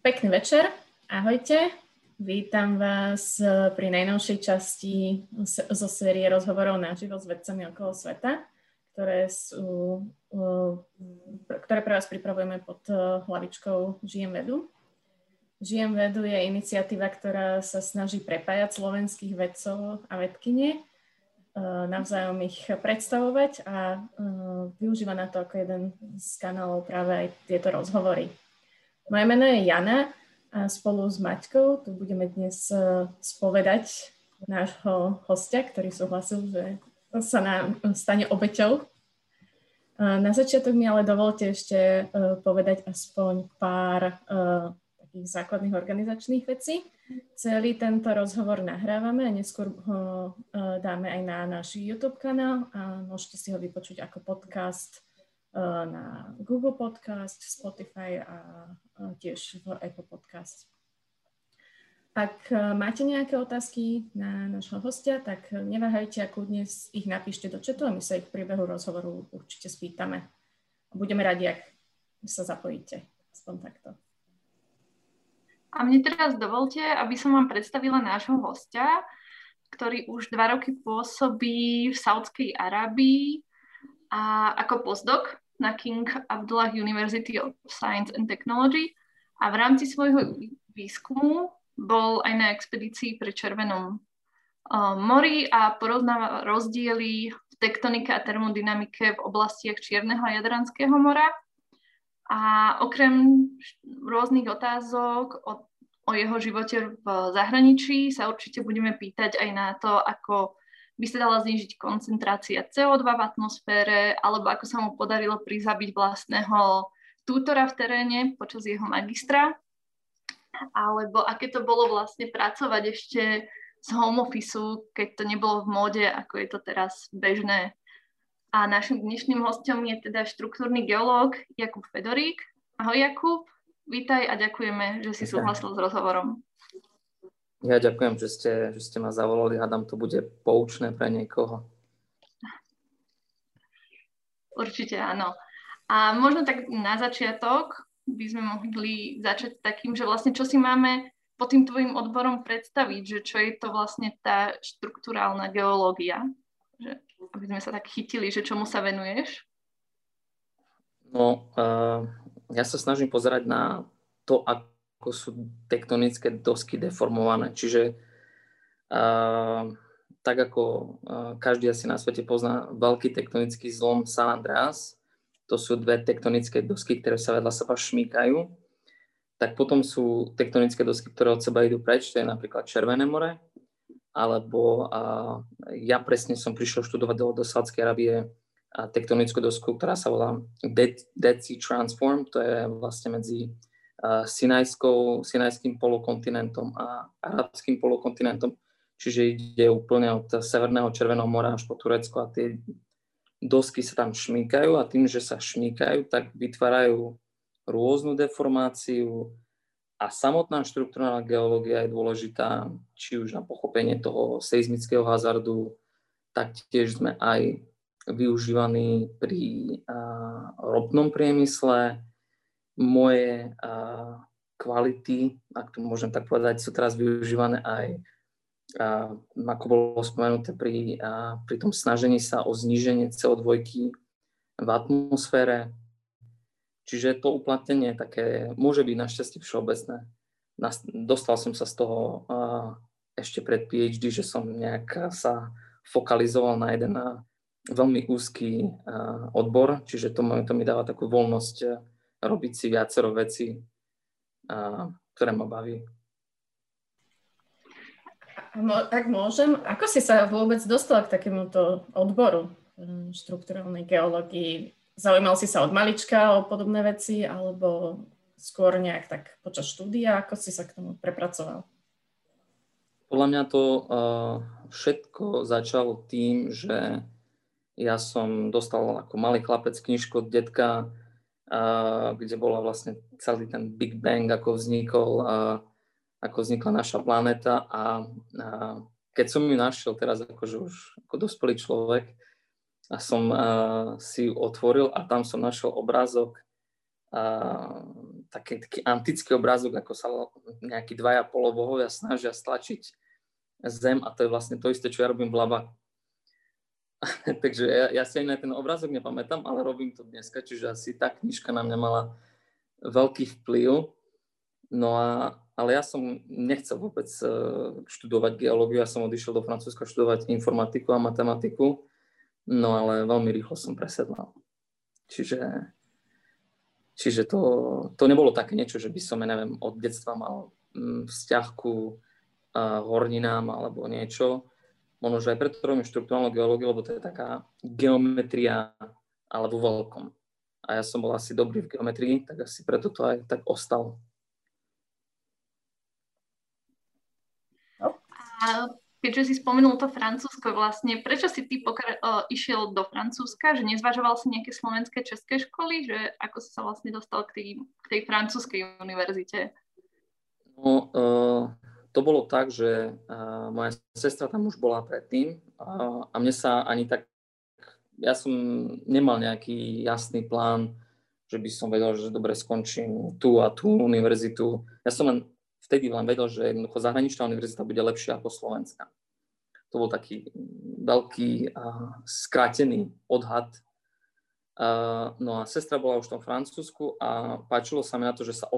Pekný večer, ahojte. Vítam vás pri najnovšej časti zo série rozhovorov na živo s vedcami okolo sveta, ktoré, sú, ktoré pre vás pripravujeme pod hlavičkou Žijem vedu. Žijem vedu je iniciatíva, ktorá sa snaží prepájať slovenských vedcov a vedkynie, navzájom ich predstavovať a využíva na to ako jeden z kanálov práve aj tieto rozhovory. Moje meno je Jana a spolu s Maťkou tu budeme dnes e, spovedať nášho hostia, ktorý súhlasil, že sa nám stane obeťou. E, na začiatok mi ale dovolte ešte e, povedať aspoň pár takých základných organizačných vecí. Celý tento rozhovor nahrávame a neskôr ho dáme aj na náš YouTube kanál a môžete si ho vypočuť ako podcast na Google Podcast, Spotify a tiež v Apple Podcast. Ak eh, máte nejaké otázky na našho hostia, tak neváhajte a kľudne ich napíšte do četu a my sa ich v priebehu rozhovoru určite spýtame. Budeme radi, ak sa zapojíte. Aspoň takto. A mne teraz dovolte, aby som vám predstavila nášho hostia, ktorý už dva roky pôsobí v Saudskej Arábii a ako postdoc na King Abdullah University of Science and Technology a v rámci svojho výskumu bol aj na expedícii pri Červenom uh, mori a porovnáva rozdiely v tektonike a termodynamike v oblastiach Čierneho a Jadranského mora. A okrem rôznych otázok o, o jeho živote v zahraničí sa určite budeme pýtať aj na to, ako by sa dala znižiť koncentrácia CO2 v atmosfére, alebo ako sa mu podarilo prizabiť vlastného tútora v teréne počas jeho magistra, alebo aké to bolo vlastne pracovať ešte z home office, keď to nebolo v móde, ako je to teraz bežné. A našim dnešným hostom je teda štruktúrny geológ Jakub Fedorík. Ahoj Jakub, vítaj a ďakujeme, že si súhlasil s rozhovorom. Ja ďakujem, že ste, že ste ma zavolali. Hádam, to bude poučné pre niekoho. Určite áno. A možno tak na začiatok by sme mohli začať takým, že vlastne čo si máme pod tým tvojim odborom predstaviť, že čo je to vlastne tá štruktúrálna geológia, že, aby sme sa tak chytili, že čomu sa venuješ? No, uh, ja sa snažím pozerať na to, ako ako sú tektonické dosky deformované. Čiže uh, tak ako uh, každý asi na svete pozná veľký tektonický zlom San Andreas, to sú dve tektonické dosky, ktoré sa vedľa seba šmíkajú, tak potom sú tektonické dosky, ktoré od seba idú preč, to je napríklad Červené more, alebo uh, ja presne som prišiel študovať do, do Sádskej Arábie tektonickú dosku, ktorá sa volá Dead, Dead Sea Transform, to je vlastne medzi Sinajskou, Sinajským polokontinentom a Arabským polokontinentom. Čiže ide úplne od Severného Červeného mora až po Turecko a tie dosky sa tam šmíkajú a tým, že sa šmíkajú, tak vytvárajú rôznu deformáciu a samotná štruktúrna geológia je dôležitá, či už na pochopenie toho seizmického hazardu, taktiež sme aj využívaní pri a, ropnom priemysle, moje uh, kvality, ak to môžem tak povedať, sú teraz využívané aj, uh, ako bolo spomenuté, pri, uh, pri tom snažení sa o zníženie CO2 v atmosfére. Čiže to uplatnenie také môže byť našťastie všeobecné. Dostal som sa z toho uh, ešte pred PhD, že som nejak sa fokalizoval na jeden veľmi úzky uh, odbor, čiže to, to mi dáva takú voľnosť robiť si viacero veci, ktoré ma baví. Ak môžem, ako si sa vôbec dostala k takémuto odboru hm, štruktúralnej geológii? Zaujímal si sa od malička o podobné veci, alebo skôr nejak tak počas štúdia? Ako si sa k tomu prepracoval? Podľa mňa to uh, všetko začalo tým, že ja som dostal ako malý chlapec knižku od detka kde bola vlastne celý ten Big Bang, ako vznikol, ako vznikla naša planéta a, keď som ju našiel teraz akože už ako dospelý človek a som si ju otvoril a tam som našiel obrázok také taký, taký antický obrázok, ako sa nejakí dvaja polobohovia snažia stlačiť zem a to je vlastne to isté, čo ja robím v Labaku. Takže ja, ja si aj na ten obrázok nepamätám, ale robím to dneska, čiže asi tá knižka na mňa mala veľký vplyv. No a, ale ja som nechcel vôbec e, študovať geológiu, ja som odišiel do Francúzska študovať informatiku a matematiku, no ale veľmi rýchlo som presedlal. Čiže, čiže to, to nebolo také niečo, že by som, ja neviem, od detstva mal mm, vzťah ku horninám alebo niečo možno, že aj preto robím štruktúrálnu geológiu, lebo to je taká geometria, ale vo veľkom. A ja som bol asi dobrý v geometrii, tak asi preto to aj tak ostalo. A keďže si spomenul to Francúzsko vlastne, prečo si ty pokra- uh, išiel do Francúzska, že nezvažoval si nejaké slovenské, české školy, že ako si sa vlastne dostal k tej, k tej francúzskej univerzite? No, uh, to bolo tak, že moja sestra tam už bola predtým a mne sa ani tak, ja som nemal nejaký jasný plán, že by som vedel, že dobre skončím tú a tú univerzitu. Ja som len vtedy len vedel, že jednoducho zahraničná univerzita bude lepšia ako Slovenská. To bol taký veľký uh, skrátený odhad. Uh, no a sestra bola už v tom Francúzsku a páčilo sa mi na to, že sa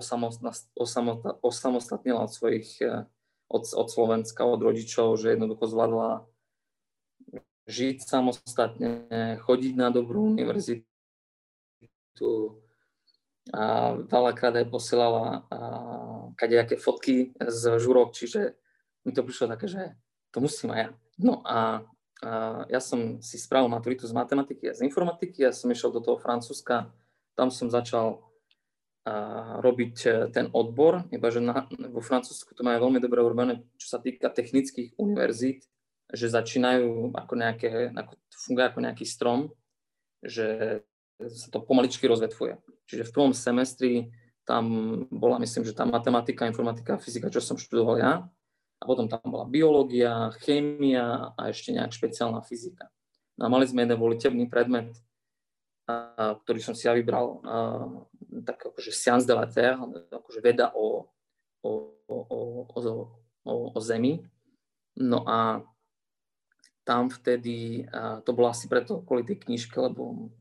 osamostatnila od svojich uh, od, od Slovenska, od rodičov, že jednoducho zvládla žiť samostatne, chodiť na dobrú univerzitu a veľakrát aj posielala kadejaké fotky z žurok, čiže mi to prišlo také, že to musím aj ja. No a, a ja som si spravil maturitu z matematiky a z informatiky, ja som išiel do toho Francúzska, tam som začal robiť e, ten odbor, iba že na, vo Francúzsku to majú veľmi dobre urobené, čo sa týka technických univerzít, že začínajú ako nejaké, ako, funguje ako nejaký strom, že sa to pomaličky rozvetvuje. Čiže v prvom semestri tam bola, myslím, že tá matematika, informatika fyzika, čo som študoval ja, a potom tam bola biológia, chémia a ešte nejak špeciálna fyzika. No a mali sme jeden voliteľný predmet, a, ktorý som si ja vybral, a, tak akože science de la terre, akože veda o, o, o, o, o, o Zemi. No a tam vtedy, a to bolo asi preto kvôli tej knižke, lebo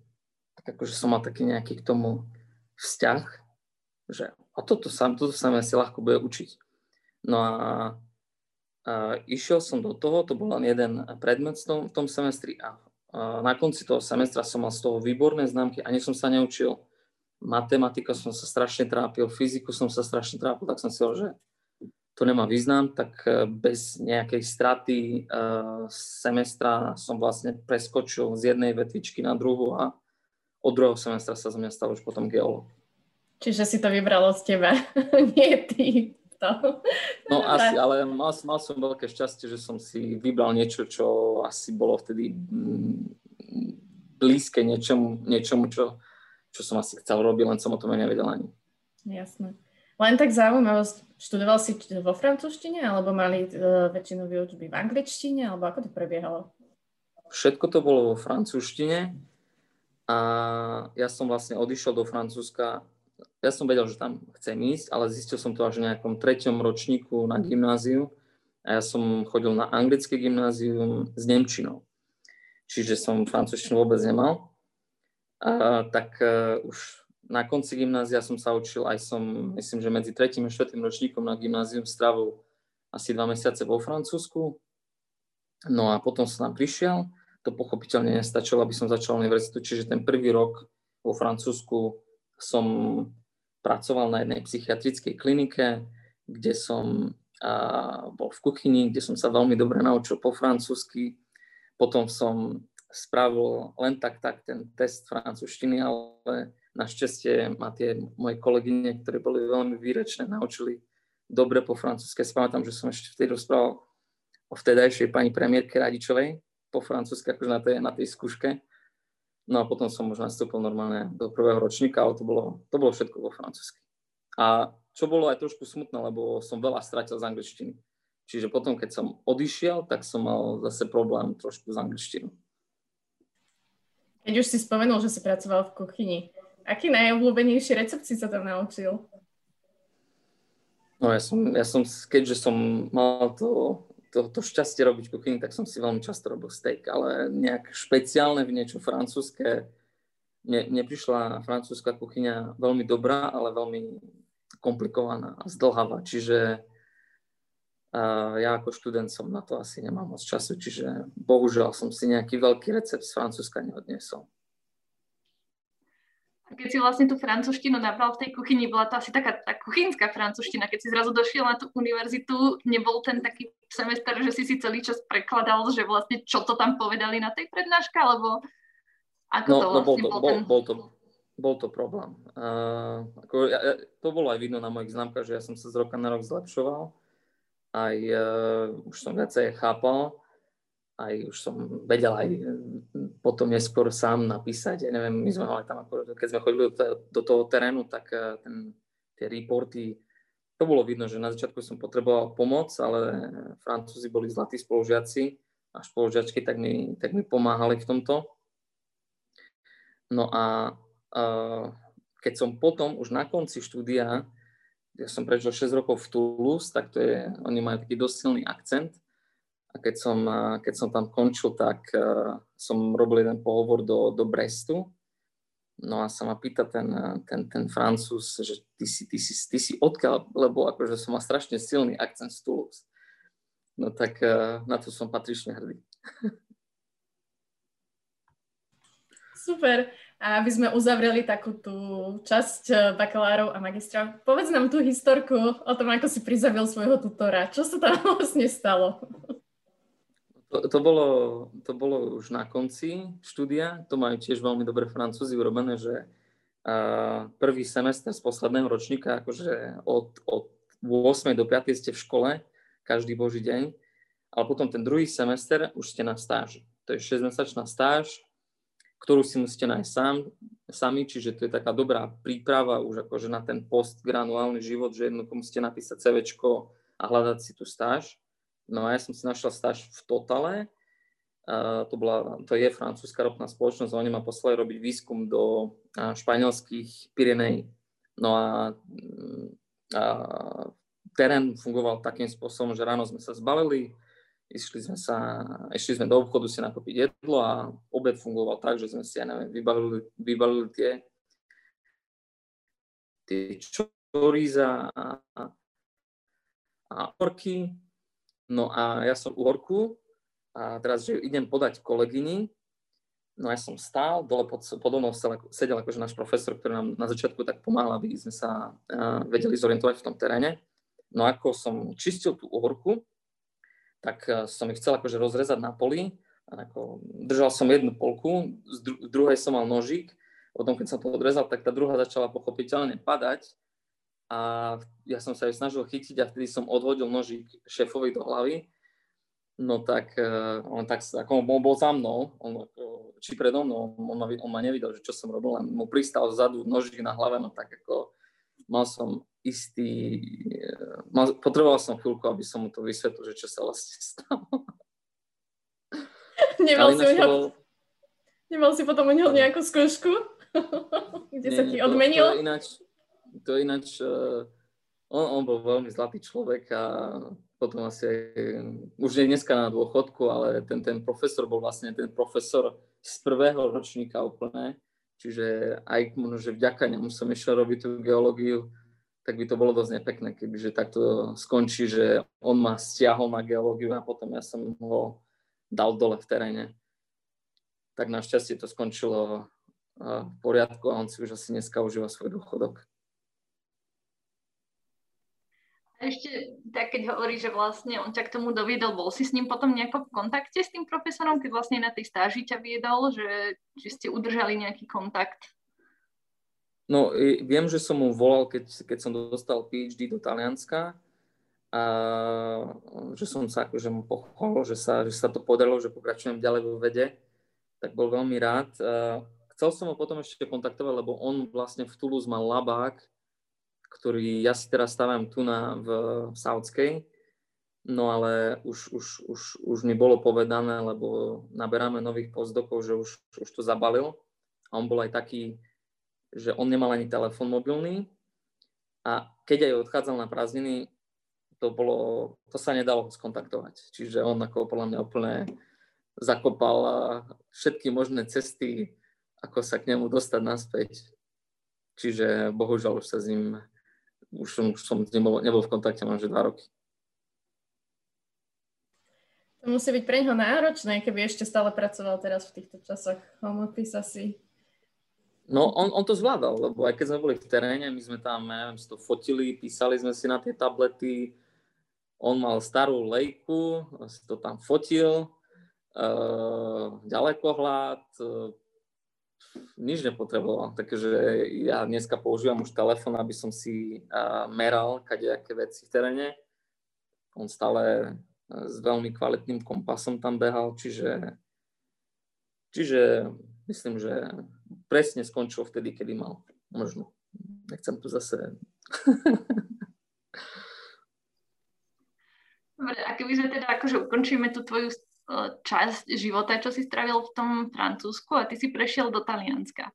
tak akože som mal taký nejaký k tomu vzťah, že a toto sa, toto sa mi asi ľahko bude učiť. No a, a išiel som do toho, to bol len jeden predmet v tom, v tom semestri a, a na konci toho semestra som mal z toho výborné známky a nie som sa neučil matematika som sa strašne trápil, fyziku som sa strašne trápil, tak som si hovoril, že to nemá význam, tak e, bez nejakej straty uh, semestra som vlastne preskočil z jednej vetvičky na druhú a od druhého semestra sa z mňa stal už potom geológ. Čiže si to vybralo z teba, nie ty. To. No asi, ale mal, mal som veľké šťastie, že som si vybral niečo, čo asi bolo vtedy mm, blízke niečomu, niečomu čo čo som asi chcel robiť, len som o tom nevedel ani. Jasné. Len tak zaujímavosť, študoval si vo francúzštine, alebo mali uh, väčšinu výučby v angličtine, alebo ako to prebiehalo? Všetko to bolo vo francúzštine a ja som vlastne odišiel do Francúzska. Ja som vedel, že tam chcem ísť, ale zistil som to až v nejakom treťom ročníku na gymnáziu a ja som chodil na anglické gymnázium s Nemčinou. Čiže som francúzštinu vôbec nemal tak uh, už na konci gymnázia som sa učil, aj som, myslím, že medzi tretím a štvrtým ročníkom na gymnázium strávil asi dva mesiace vo Francúzsku. No a potom som tam prišiel, to pochopiteľne nestačilo, aby som začal univerzitu, čiže ten prvý rok vo Francúzsku som pracoval na jednej psychiatrickej klinike, kde som a, bol v kuchyni, kde som sa veľmi dobre naučil po francúzsky. Potom som spravil len tak, tak ten test francúzštiny, ale našťastie ma tie moje kolegyne, ktoré boli veľmi výrečné, naučili dobre po francúzske. Spamätám, že som ešte vtedy rozprával o vtedajšej pani premiérke Radičovej po francúzske, akože na tej, na tej skúške. No a potom som už nastúpil normálne do prvého ročníka, ale to bolo, to bolo všetko vo francúzsky. A čo bolo aj trošku smutné, lebo som veľa stratil z angličtiny. Čiže potom, keď som odišiel, tak som mal zase problém trošku s angličtinou. Keď už si spomenul, že si pracoval v kuchyni, aký najobľúbenejší recept si sa tam naučil? No ja som, ja som, keďže som mal to, to, to šťastie robiť kuchyni, tak som si veľmi často robil steak, ale nejak špeciálne v niečo francúzske, mne, mne francúzska kuchyňa veľmi dobrá, ale veľmi komplikovaná a zdlhavá, čiže ja ako študent som na to asi nemám moc času, čiže bohužiaľ som si nejaký veľký recept z Francúzska neodniesol. Keď si vlastne tú francúzštinu nabral v tej kuchyni, bola to asi taká tá kuchynská francúzština. Keď si zrazu došiel na tú univerzitu, nebol ten taký semester, že si si celý čas prekladal, že vlastne čo to tam povedali na tej prednáške, alebo ako no, to vlastne no bol, to, bol, bol, bol to, bol to problém. Uh, ako, ja, to bolo aj vidno na mojich známkach, že ja som sa z roka na rok zlepšoval. Aj uh, už som viacej chápal, aj už som vedel aj potom neskôr sám napísať. Ja neviem, my sme mali tam, ako, keď sme chodili do, toho terénu, tak uh, ten, tie reporty, to bolo vidno, že na začiatku som potreboval pomoc, ale Francúzi boli zlatí spolužiaci a spolužiačky, tak mi, tak mi pomáhali v tomto. No a keď som potom už na konci štúdia, ja som prežil 6 rokov v Toulouse, tak to je, oni majú taký dosť silný akcent. A keď som, keď som tam končil, tak uh, som robil jeden pohovor do, do Brestu. No a sa ma pýta ten, ten, ten Francúz, že ty si, ty, si, ty si odkiaľ, lebo akože som mal strašne silný akcent z Toulouse. No tak uh, na to som patrične hrdý. Super. A aby sme uzavreli takú tú časť eh, bakalárov a magistra, povedz nám tú historku o tom, ako si prizavil svojho tutora. Čo sa tam vlastne stalo? To, to, bolo, to bolo už na konci štúdia. To majú tiež veľmi dobre francúzi urobené, že uh, prvý semester z posledného ročníka, akože od, od 8. do 5. ste v škole, každý boží deň, ale potom ten druhý semester už ste na stáži. To je 6-mesačná stáž, ktorú si musíte nájsť sám, sami, čiže to je taká dobrá príprava už akože na ten postgranuálny život, že jednoducho musíte napísať CV a hľadať si tú stáž. No a ja som si našiel stáž v Totale, uh, to, bola, to je francúzska ropná spoločnosť, oni ma poslali robiť výskum do uh, španielských Pyrenej. No a, a terén fungoval takým spôsobom, že ráno sme sa zbalili, Išli sme, sa, išli sme do obchodu si nakúpiť jedlo a obed fungoval tak, že sme si, ja neviem, vybavili, vybavili tie, tie čoríza a, a orky. No a ja som u orku a teraz, že idem podať kolegyni, no ja som stál, dole pod, pod mnou sedel akože náš profesor, ktorý nám na začiatku tak pomáhal, aby sme sa uh, vedeli zorientovať v tom teréne. No ako som čistil tú orku, tak eh, som ich chcel akože rozrezať na poli. Ako, držal som jednu polku, z, dru- druhej som mal nožík, potom keď som to odrezal, tak tá druhá začala pochopiteľne padať a ja som sa ju snažil chytiť a vtedy som odhodil nožík šéfovi do hlavy. No tak uh, on tak, ako on bol za mnou, on, či predo mnou, on ma, on ma nevidel, že čo som robil, len mu pristal vzadu nožík na hlave, no tak ako mal som istý... Eh, mal, potreboval som chvíľku, aby som mu to vysvetlil, že čo sa vlastne stalo. Nemal si, neho, bol... nemal si potom u neho nejakú skúšku? Kde nie, sa ti odmenil? To, to ináč, to ináč uh, on, on bol veľmi zlatý človek a potom asi už je dneska na dôchodku, ale ten, ten profesor bol vlastne ten profesor z prvého ročníka úplne, čiže aj možno, že vďaka nemu som išiel robiť tú geológiu, tak by to bolo dosť nepekné, kebyže takto skončí, že on ma stiahol na geológiu a potom ja som ho dal dole v teréne. Tak našťastie to skončilo v poriadku a on si už asi dneska užíva svoj dôchodok. A ešte tak, keď hovorí, že vlastne on ťa k tomu doviedol, bol si s ním potom nejako v kontakte s tým profesorom, keď vlastne na tej stáži ťa viedol, že, že ste udržali nejaký kontakt? No, viem, že som mu volal, keď, keď som dostal PhD do Talianska a že som sa akože mu pochval, že sa, že sa to podarilo, že pokračujem ďalej vo vede, tak bol veľmi rád. Chcel som ho potom ešte kontaktovať, lebo on vlastne v Toulouse mal labák, ktorý ja si teraz stavám tu na, v, Saudskej, no ale už, už, už, už mi bolo povedané, lebo naberáme nových postdokov, že už, už to zabalil. A on bol aj taký, že on nemal ani telefón mobilný A keď aj odchádzal na prázdniny, to, bolo, to sa nedalo skontaktovať. Čiže on ako podľa mňa úplne zakopal všetky možné cesty, ako sa k nemu dostať naspäť. Čiže bohužiaľ už sa s ním, už som, už som nebol, nebol v kontakte možno dva roky. To musí byť pre neho náročné, keby ešte stále pracoval teraz v týchto časoch home office asi. No, on, on to zvládal, lebo aj keď sme boli v teréne, my sme tam, neviem, si to fotili, písali sme si na tie tablety, on mal starú lejku, si to tam fotil, uh, ďalekohľad, uh, nič nepotreboval. Takže ja dneska používam už telefón, aby som si meral kadejaké veci v teréne. On stále s veľmi kvalitným kompasom tam behal, čiže, čiže myslím, že presne skončil vtedy, kedy mal. Možno. Nechcem tu zase... Dobre, a sme teda akože ukončíme tú tvoju e, časť života, čo si stravil v tom Francúzsku a ty si prešiel do Talianska.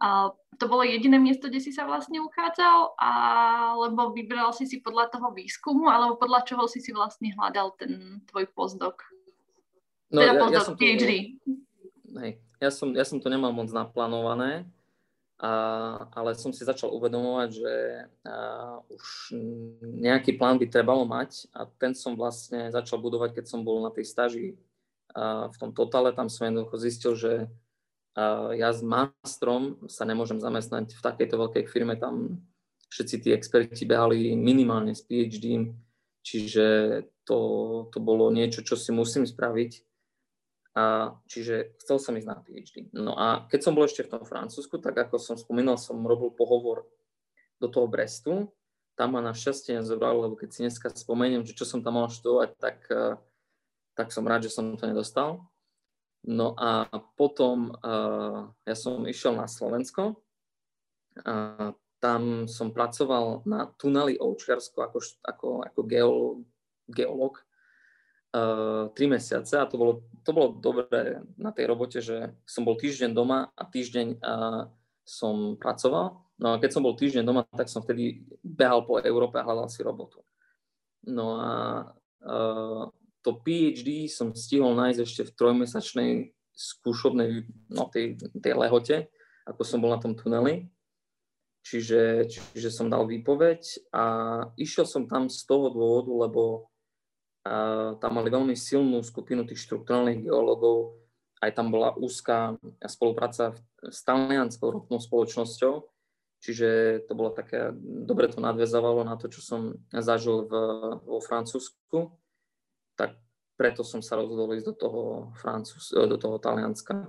A to bolo jediné miesto, kde si sa vlastne uchádzal, alebo vybral si si podľa toho výskumu, alebo podľa čoho si si vlastne hľadal ten tvoj postdoc? No, teda ja, postdoc, ja som PhD. To, hej, ja, som, ja som to nemal moc naplánované, a, ale som si začal uvedomovať, že a, už nejaký plán by trebalo mať a ten som vlastne začal budovať, keď som bol na tej staži a, v tom totale. Tam som jednoducho zistil, že ja s mastrom sa nemôžem zamestnať v takejto veľkej firme, tam všetci tí experti behali minimálne s PhD, čiže to, to bolo niečo, čo si musím spraviť. A, čiže chcel som ísť na PhD. No a keď som bol ešte v tom Francúzsku, tak ako som spomínal, som robil pohovor do toho Brestu. Tam ma našťastie nezobrali, lebo keď si dneska spomeniem, že čo som tam mal študovať, tak, tak som rád, že som to nedostal. No a potom uh, ja som išiel na Slovensko. A tam som pracoval na tuneli Oučiarsku ako, ako, ako geolog, geolog uh, tri mesiace a to bolo, to bolo dobré na tej robote, že som bol týždeň doma a týždeň uh, som pracoval. No a keď som bol týždeň doma, tak som vtedy behal po Európe a hľadal si robotu. No a uh, to PhD som stihol nájsť ešte v trojmesačnej skúšobnej, no tej, tej lehote, ako som bol na tom tuneli. Čiže, čiže som dal výpoveď a išiel som tam z toho dôvodu, lebo a, tam mali veľmi silnú skupinu tých štruktúrnych geológov, aj tam bola úzká spolupráca s talianskou ropnou spoločnosťou, čiže to bolo také, dobre to nadvezovalo na to, čo som zažil v, vo Francúzsku. Tak preto som sa rozhodol ísť do toho, Francúz, e, do toho Talianska.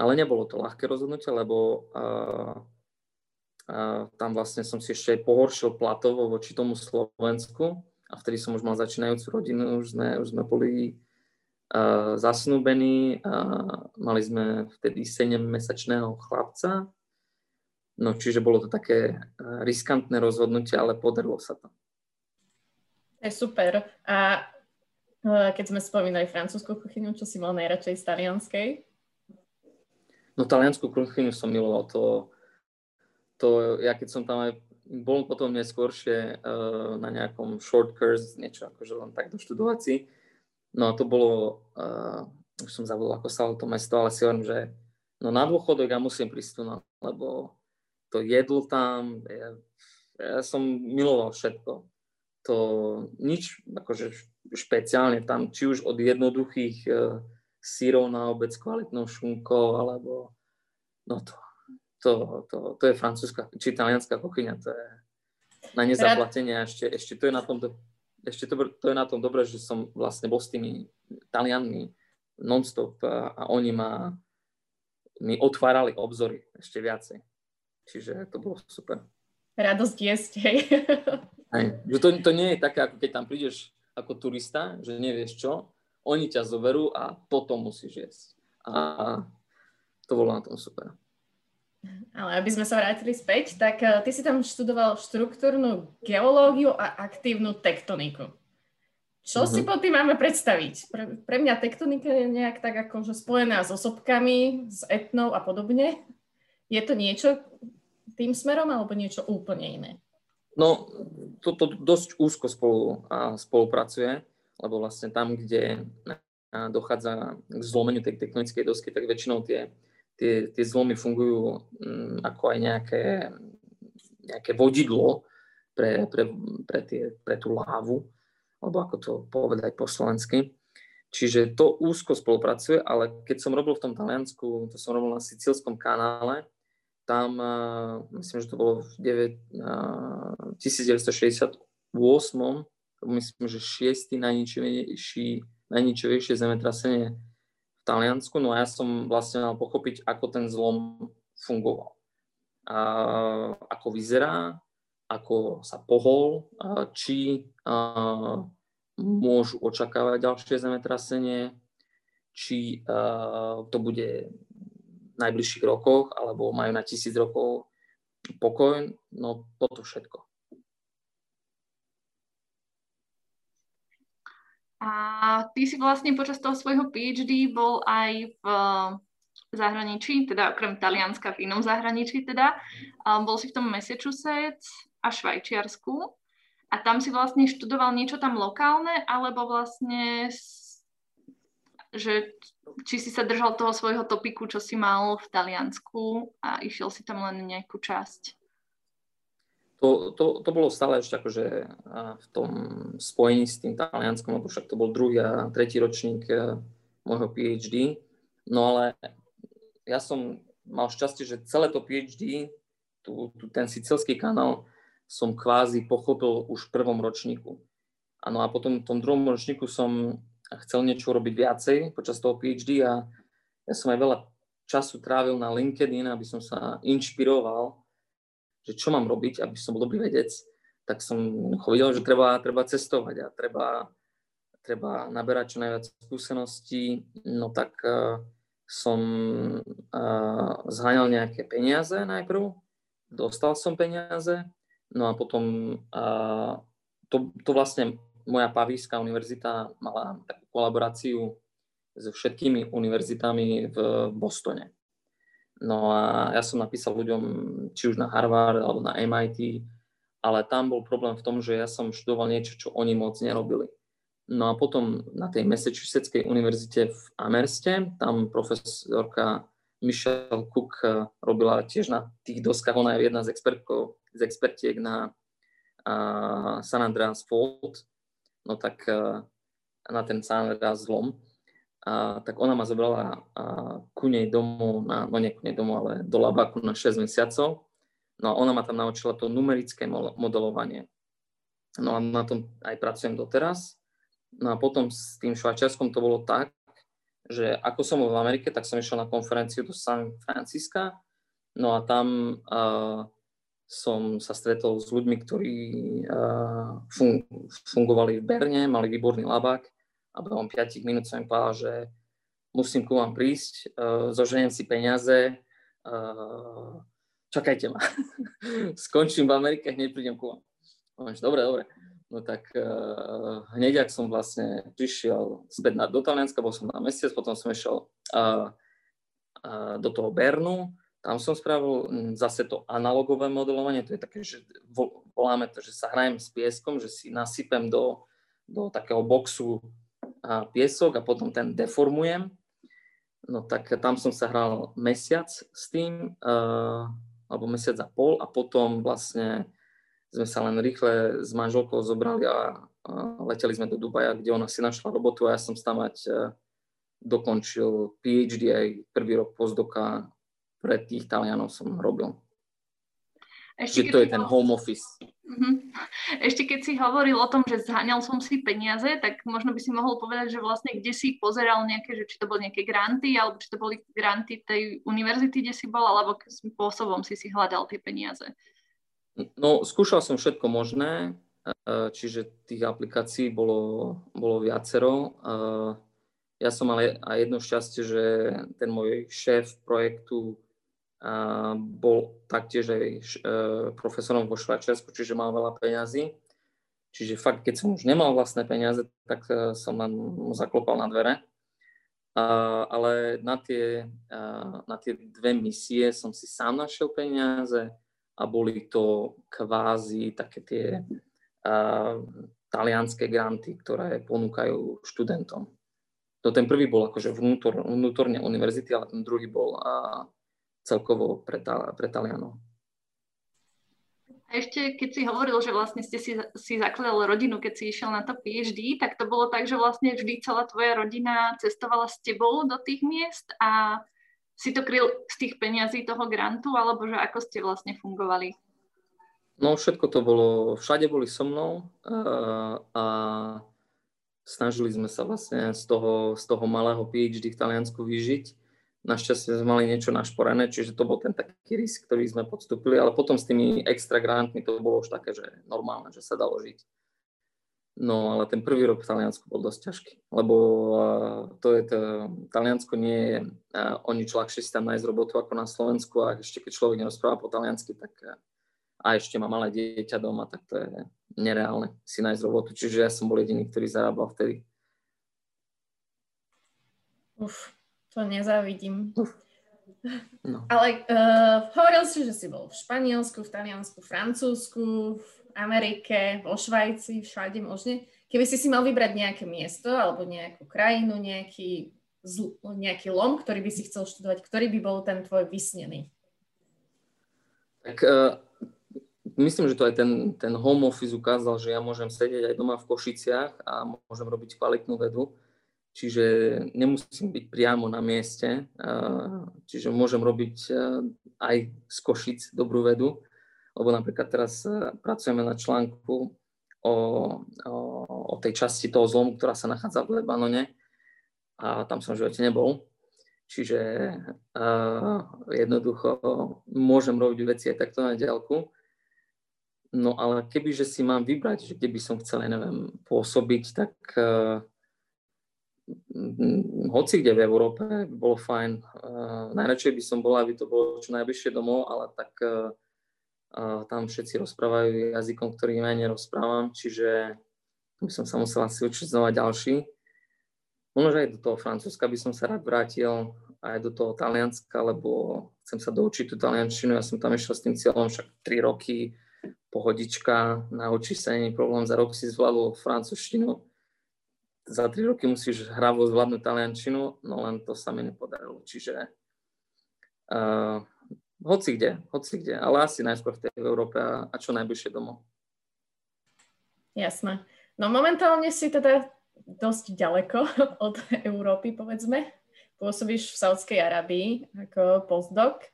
Ale nebolo to ľahké rozhodnutie, lebo uh, uh, tam vlastne som si ešte pohoršil platovo voči tomu Slovensku a vtedy som už mal začínajúcu rodinu, už sme, už sme boli uh, zasnúbení a mali sme vtedy 7-mesačného chlapca. No čiže bolo to také riskantné rozhodnutie, ale podarilo sa to. Je super. A e, keď sme spomínali francúzsku kuchyňu, čo si mal najradšej z talianskej? No taliansku kuchyňu som miloval. To, to, ja keď som tam aj bol potom neskôršie uh, na nejakom short course, niečo akože len tak doštudovať si. No a to bolo, uh, už som zabudol, ako sa to mesto, ale si hovorím, že no na dôchodok ja musím prísť tu, lebo to jedlo tam, ja, ja som miloval všetko to nič akože špeciálne tam, či už od jednoduchých e, sírov na obec kvalitnou šunkou, alebo no to, to, to, to je francúzska, či talianská kuchyňa, to je na nezaplatenie a ešte, ešte to je na tom, ešte to, to je na tom dobré, že som vlastne bol s tými Talianmi non-stop a, a oni ma mi otvárali obzory ešte viacej. Čiže to bolo super. Radosť jesť, hej. Hej. Že to, to nie je také, ako keď tam prídeš ako turista, že nevieš čo, oni ťa zoberú a potom musíš jesť. A to bolo na tom super. Ale aby sme sa vrátili späť, tak uh, ty si tam študoval štruktúrnu geológiu a aktívnu tektoniku. Čo mm-hmm. si mhm. po tým máme predstaviť? Pre, pre mňa tektonika je nejak tak akože spojená s osobkami, s etnou a podobne. Je to niečo, tým smerom alebo niečo úplne iné? No, toto to dosť úzko spolu, a spolupracuje, lebo vlastne tam, kde dochádza k zlomeniu tej tektonickej dosky, tak väčšinou tie, tie, tie zlomy fungujú um, ako aj nejaké, nejaké vodidlo pre, pre, pre, tie, pre tú lávu, alebo ako to povedať po slovensky. Čiže to úzko spolupracuje, ale keď som robil v tom Taliansku, to som robil na Sicílskom kanále, tam, uh, myslím, že to bolo v 9, uh, 1968, myslím, že šiestý najničivejší, najničivejšie zemetrasenie Taliansku, no a ja som vlastne mal pochopiť, ako ten zlom fungoval. Uh, ako vyzerá, ako sa pohol, uh, či uh, môžu očakávať ďalšie zemetrasenie, či uh, to bude v najbližších rokoch, alebo majú na tisíc rokov pokoj, no toto všetko. A ty si vlastne počas toho svojho PhD bol aj v zahraničí, teda okrem Talianska v inom zahraničí teda. Bol si v tom Massachusetts a Švajčiarsku. A tam si vlastne študoval niečo tam lokálne, alebo vlastne, že či si sa držal toho svojho topiku, čo si mal v Taliansku a išiel si tam len nejakú časť? To, to, to bolo stále ešte akože v tom spojení s tým Talianskom, lebo však to bol druhý a tretí ročník e, môjho PhD. No ale ja som mal šťastie, že celé to PhD, tu, tu, ten sicilský kanál, som kvázi pochopil už v prvom ročníku. Ano a potom v tom druhom ročníku som chcel niečo robiť viacej počas toho PhD a ja som aj veľa času trávil na LinkedIn, aby som sa inšpiroval, že čo mám robiť, aby som bol dobrý vedec. Tak som videl, že treba, treba cestovať a treba, treba naberať čo najviac skúseností. No tak uh, som uh, zháňal nejaké peniaze najprv, dostal som peniaze No a potom a to, to vlastne moja Pavíska univerzita mala takú kolaboráciu so všetkými univerzitami v Bostone. No a ja som napísal ľuďom, či už na Harvard alebo na MIT, ale tam bol problém v tom, že ja som študoval niečo, čo oni moc nerobili. No a potom na tej Massachusettskej univerzite v Amerste, tam profesorka Michelle Cook robila tiež na tých doskách, ona je jedna z expertkov z expertiek na uh, San Andreas Fault, no tak uh, na ten San Andreas zlom, uh, tak ona ma zobrala uh, ku nej domov, na, no nie ku nej domov, ale do labaku na 6 mesiacov. No a ona ma tam naučila to numerické modelovanie. No a na tom aj pracujem doteraz. No a potom s tým švajčiarskom to bolo tak, že ako som bol v Amerike, tak som išiel na konferenciu do San Francisca, no a tam uh, som sa stretol s ľuďmi, ktorí fungovali v Berne, mali výborný labák a behom 5 minút som im povedal, že musím ku vám prísť, zoženiem si peniaze, čakajte ma. Skončím v Amerike, hneď prídem ku vám. Dobre, dobre. No tak uh, hneď, ak som vlastne prišiel späť na, do Talianska, bol som na mesiac, potom som išiel uh, uh, do toho Bernu, tam som spravil mm, zase to analogové modelovanie, to je také, že voláme to, že sa hrajem s pieskom, že si nasypem do, do takého boxu a piesok a potom ten deformujem. No tak tam som sa hral mesiac s tým, uh, alebo mesiac a pol a potom vlastne sme sa len rýchle s manželkou zobrali a, a leteli sme do Dubaja, kde ona si našla robotu a ja som tam mať uh, dokončil PhD aj prvý rok postdoka pre tých Talianov som robil. Ešte, že to je ten home office. Uh-huh. Ešte keď si hovoril o tom, že zháňal som si peniaze, tak možno by si mohol povedať, že vlastne kde si pozeral nejaké, že či to boli nejaké granty, alebo či to boli granty tej univerzity, kde si bol, alebo akým spôsobom si si hľadal tie peniaze. No, skúšal som všetko možné, e, čiže tých aplikácií bolo, bolo viacero. E, ja som mal aj jedno šťastie, že ten môj šéf projektu bol taktiež aj e, profesorom vo Švajčiarsku, čiže mal veľa peňazí. Čiže fakt, keď som už nemal vlastné peniaze, tak e, som len mu zaklopal na dvere. Ale na tie, na tie dve misie som si sám našiel peniaze a boli to kvázi také tie talianské granty, ktoré ponúkajú študentom. To ten prvý bol akože vnútor, vnútorne univerzity, ale ten druhý bol celkovo pre, pre Talianov. A ešte, keď si hovoril, že vlastne ste si, si zakladal rodinu, keď si išiel na to PhD, tak to bolo tak, že vlastne vždy celá tvoja rodina cestovala s tebou do tých miest a si to kryl z tých peňazí toho grantu, alebo že ako ste vlastne fungovali? No všetko to bolo, všade boli so mnou a, a snažili sme sa vlastne z toho, z toho malého PhD v Taliansku vyžiť Našťastie sme mali niečo našporené, čiže to bol ten taký risk, ktorý sme podstúpili, ale potom s tými extra grantmi to bolo už také, že normálne, že sa dalo žiť. No ale ten prvý rok v Taliansku bol dosť ťažký, lebo to je to, Taliansko nie je o nič ľahšie si tam nájsť robotu ako na Slovensku a ešte keď človek nerozpráva po taliansky, tak a ešte má malé dieťa doma, tak to je nereálne si nájsť robotu. Čiže ja som bol jediný, ktorý zarábal vtedy. Uf, to nezávidím. No. Ale uh, hovoril si, že si bol v Španielsku, v Taliansku, Francúzsku, v Amerike, vo Švajci, všade možne. Keby si si mal vybrať nejaké miesto alebo nejakú krajinu, nejaký, zl- nejaký lom, ktorý by si chcel študovať, ktorý by bol ten tvoj vysnený? Tak uh, myslím, že to aj ten, ten home office ukázal, že ja môžem sedieť aj doma v Košiciach a môžem robiť kvalitnú vedu čiže nemusím byť priamo na mieste, čiže môžem robiť aj z Košic dobrú vedu, lebo napríklad teraz pracujeme na článku o, o, o tej časti toho zlomu, ktorá sa nachádza v Lebanone a tam som v živote nebol. Čiže uh, jednoducho môžem robiť veci aj takto na diálku. No ale kebyže si mám vybrať, že kde by som chcel, neviem, pôsobiť, tak uh, hoci kde v Európe by bolo fajn. Uh, najradšej by som bola, aby to bolo čo najbližšie domov, ale tak uh, uh, tam všetci rozprávajú jazykom, ktorý ja nerozprávam, čiže by som sa musel asi učiť znova ďalší. Možno, že aj do toho Francúzska by som sa rád vrátil, aj do toho Talianska, lebo chcem sa doučiť tú taliančinu. Ja som tam išiel s tým cieľom však 3 roky, pohodička, naučíš sa, není problém, za rok si zvládol francúzštinu za tri roky musíš hravo zvládnuť taliančinu, no len to sa mi nepodarilo. Čiže uh, hoci kde, hoci kde, ale asi najskôr v tej Európe a, a čo najbližšie domov. Jasné. No momentálne si teda dosť ďaleko od Európy, povedzme. Pôsobíš v Saudskej Arabii ako postdoc.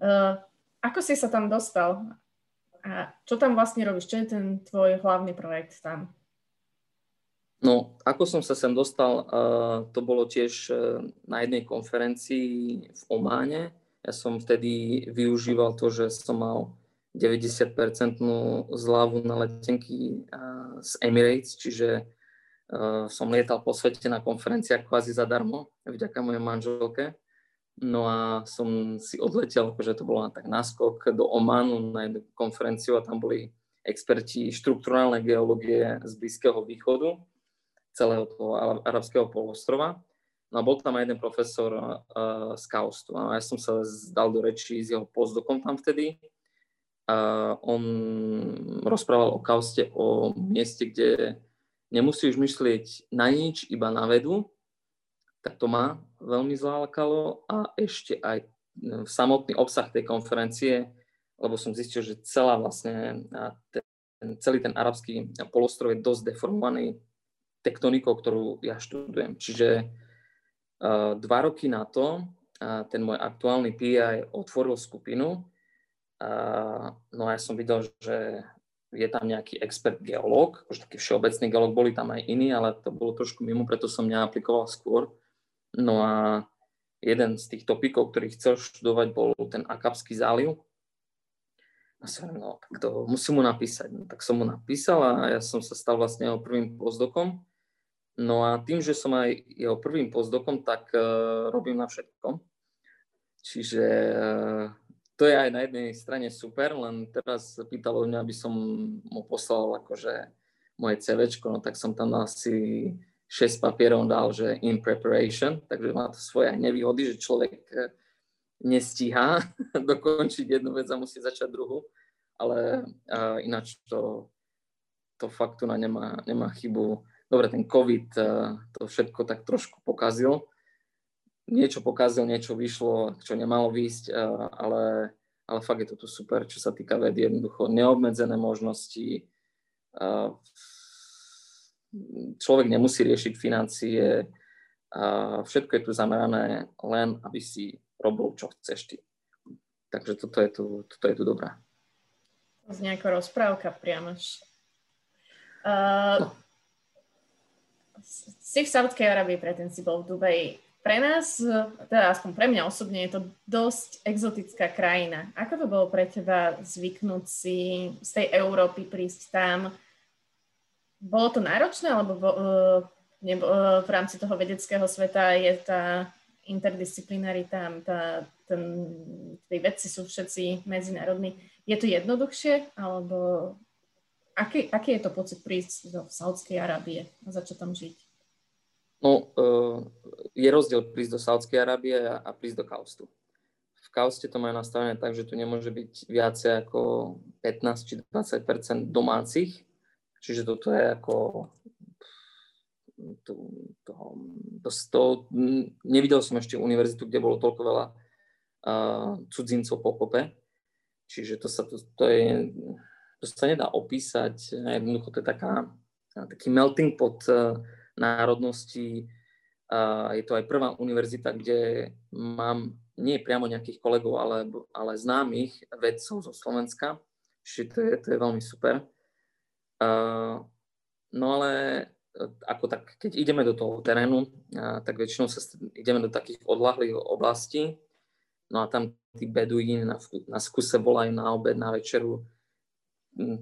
Uh, ako si sa tam dostal? A čo tam vlastne robíš? Čo je ten tvoj hlavný projekt tam? No, ako som sa sem dostal, uh, to bolo tiež uh, na jednej konferencii v Ománe. Ja som vtedy využíval to, že som mal 90% zľavu na letenky uh, z Emirates, čiže som lietal po svete na konferenciách kvázi zadarmo, vďaka mojej manželke. No a som si odletel, že to bolo tak náskok do Ománu na jednu konferenciu a tam boli experti štruktúrálnej geológie z Blízkeho východu celého toho arabského polostrova. No a bol tam aj jeden profesor uh, z Kaustu. A ja som sa dal do reči s jeho postdokom tam vtedy. Uh, on rozprával o Kauste, o mieste, kde nemusíš myslieť na nič, iba na vedu. Tak to ma veľmi zlákalo a ešte aj samotný obsah tej konferencie, lebo som zistil, že celá vlastne ten, celý ten arabský polostrov je dosť deformovaný tektonikou, ktorú ja študujem. Čiže uh, dva roky na to uh, ten môj aktuálny PI otvoril skupinu. Uh, no a ja som videl, že je tam nejaký expert geológ, už taký všeobecný geológ, boli tam aj iní, ale to bolo trošku mimo, preto som neaplikoval skôr. No a jeden z tých topikov, ktorý chcel študovať, bol ten Akapský záliv. A som no, tak to musím mu napísať. No, tak som mu napísal a ja som sa stal vlastne jeho prvým pozdokom. No a tým, že som aj jeho prvým postdokom, tak uh, robím na všetkom. Čiže uh, to je aj na jednej strane super, len teraz pýtalo mňa, aby som mu poslal akože moje CV, no tak som tam asi 6 papierov dal, že in preparation, takže má to svoje nevýhody, že človek nestíha dokončiť jednu vec a musí začať druhú, ale uh, ináč to, to fakt tu na nemá, nemá chybu. Dobre, ten COVID uh, to všetko tak trošku pokazil. Niečo pokazil, niečo vyšlo, čo nemalo výjsť, uh, ale, ale fakt je to tu super, čo sa týka vedy, jednoducho neobmedzené možnosti. Uh, človek nemusí riešiť financie, všetko je tu zamerané len, aby si robil, čo chceš ty. Takže toto je tu, toto je tu dobré. Znie ako rozprávka priamo. Uh, no. Si v Saudskej Arabii, predtým si bol v Dubaji. Pre nás, teda aspoň pre mňa osobne, je to dosť exotická krajina. Ako to bolo pre teba zvyknúť si z tej Európy prísť tam? Bolo to náročné, alebo uh, nebo, uh, v rámci toho vedeckého sveta je tá interdisciplinarita, tá, ten, tí vedci sú všetci medzinárodní. Je to jednoduchšie, alebo aký, aký je to pocit prísť do Saudskej Arábie a začať tam žiť? No, uh, je rozdiel prísť do Saudskej Arábie a prísť do Kaustu. V Kauste to majú nastavené tak, že tu nemôže byť viacej ako 15 či 20 domácich, čiže toto je ako to, to, to, to, nevidel som ešte univerzitu, kde bolo toľko veľa uh, cudzincov po kope. Čiže to sa, to, to, je, to sa nedá opísať. Jednoducho to je taká, taký melting pot národností. Uh, je to aj prvá univerzita, kde mám nie priamo nejakých kolegov, ale, ale známych vedcov zo Slovenska. Čiže to je, to je veľmi super. No ale ako tak, keď ideme do toho terénu, tak väčšinou sa ideme do takých odlahlých oblastí, no a tam tí beduíni na, na skuse volajú na obed, na večeru.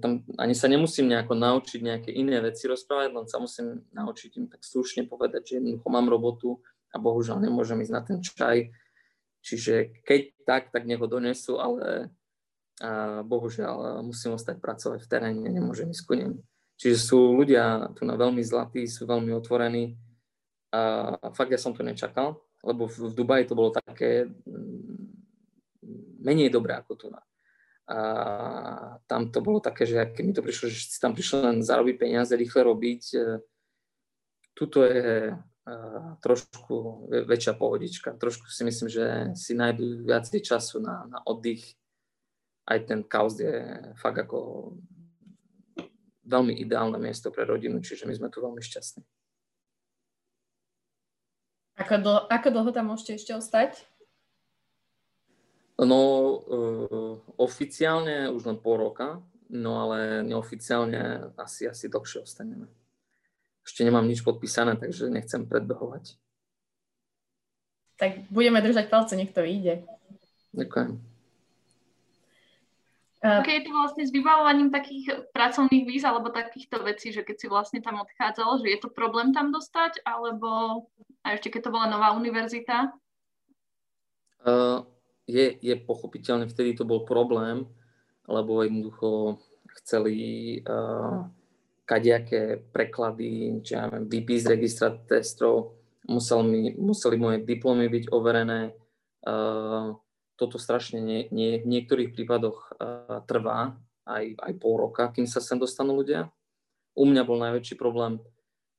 Tam ani sa nemusím nejako naučiť nejaké iné veci rozprávať, len sa musím naučiť im tak slušne povedať, že jednoducho mám robotu a bohužiaľ nemôžem ísť na ten čaj. Čiže keď tak, tak nech ho donesú, ale bohužiaľ musím ostať pracovať v teréne, nemôžem ísť ku nim. Čiže sú ľudia tu na veľmi zlatí, sú veľmi otvorení a fakt ja som to nečakal, lebo v, v Dubaji to bolo také menej dobré ako tu na. A tam to bolo také, že keď mi to prišlo, že si tam prišlo len zarobiť peniaze, rýchle robiť, e, tuto je e, trošku väčšia pohodička. Trošku si myslím, že si nájdú viac času na, na oddych. Aj ten kauz je fakt ako veľmi ideálne miesto pre rodinu, čiže my sme tu veľmi šťastní. Ako, dlho, ako dlho tam môžete ešte ostať? No, uh, oficiálne už len pol roka, no ale neoficiálne asi, asi dlhšie ostaneme. Ešte nemám nič podpísané, takže nechcem predbehovať. Tak budeme držať palce, nech to vyjde. Ďakujem. Uh, okay, je to vlastne s vybavovaním takých pracovných víz alebo takýchto vecí, že keď si vlastne tam odchádzal, že je to problém tam dostať, alebo a ešte keď to bola nová univerzita? Uh, je, je pochopiteľne, vtedy to bol problém, lebo jednoducho chceli uh, kadejaké preklady, či ja neviem, výpis registra testov, museli, museli moje diplomy byť overené, uh, toto strašne nie, nie, v niektorých prípadoch uh, trvá aj, aj pol roka, kým sa sem dostanú ľudia. U mňa bol najväčší problém,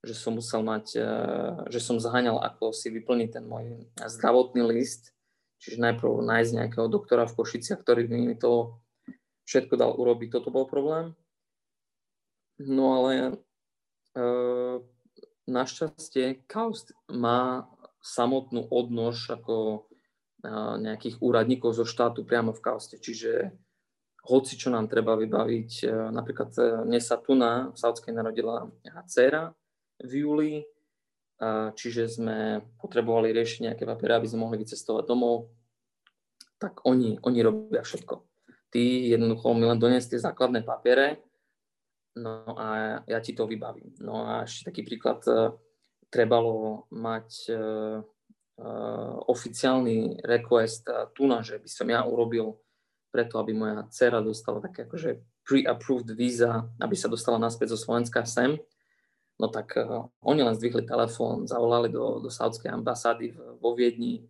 že som musel mať, uh, že som zaháňal, ako si vyplniť ten môj zdravotný list, čiže najprv nájsť nejakého doktora v Košiciach, ktorý by mi to všetko dal urobiť. Toto bol problém. No ale uh, našťastie Kaust má samotnú odnož ako nejakých úradníkov zo štátu priamo v kauste. Čiže hoci čo nám treba vybaviť, e, napríklad e, mne sa tu na Saudskej narodila dcera v júli, čiže sme potrebovali riešiť nejaké papiere, aby sme mohli vycestovať domov, tak oni, oni robia všetko. Tí jednoducho mi len doniesť tie základné papiere, no a ja ti to vybavím. No a ešte taký príklad, e, trebalo mať uh, oficiálny request tu na, že by som ja urobil preto, aby moja dcera dostala také akože pre-approved víza, aby sa dostala naspäť zo Slovenska sem. No tak uh, oni len zdvihli telefón, zavolali do, do saudskej ambasády vo Viedni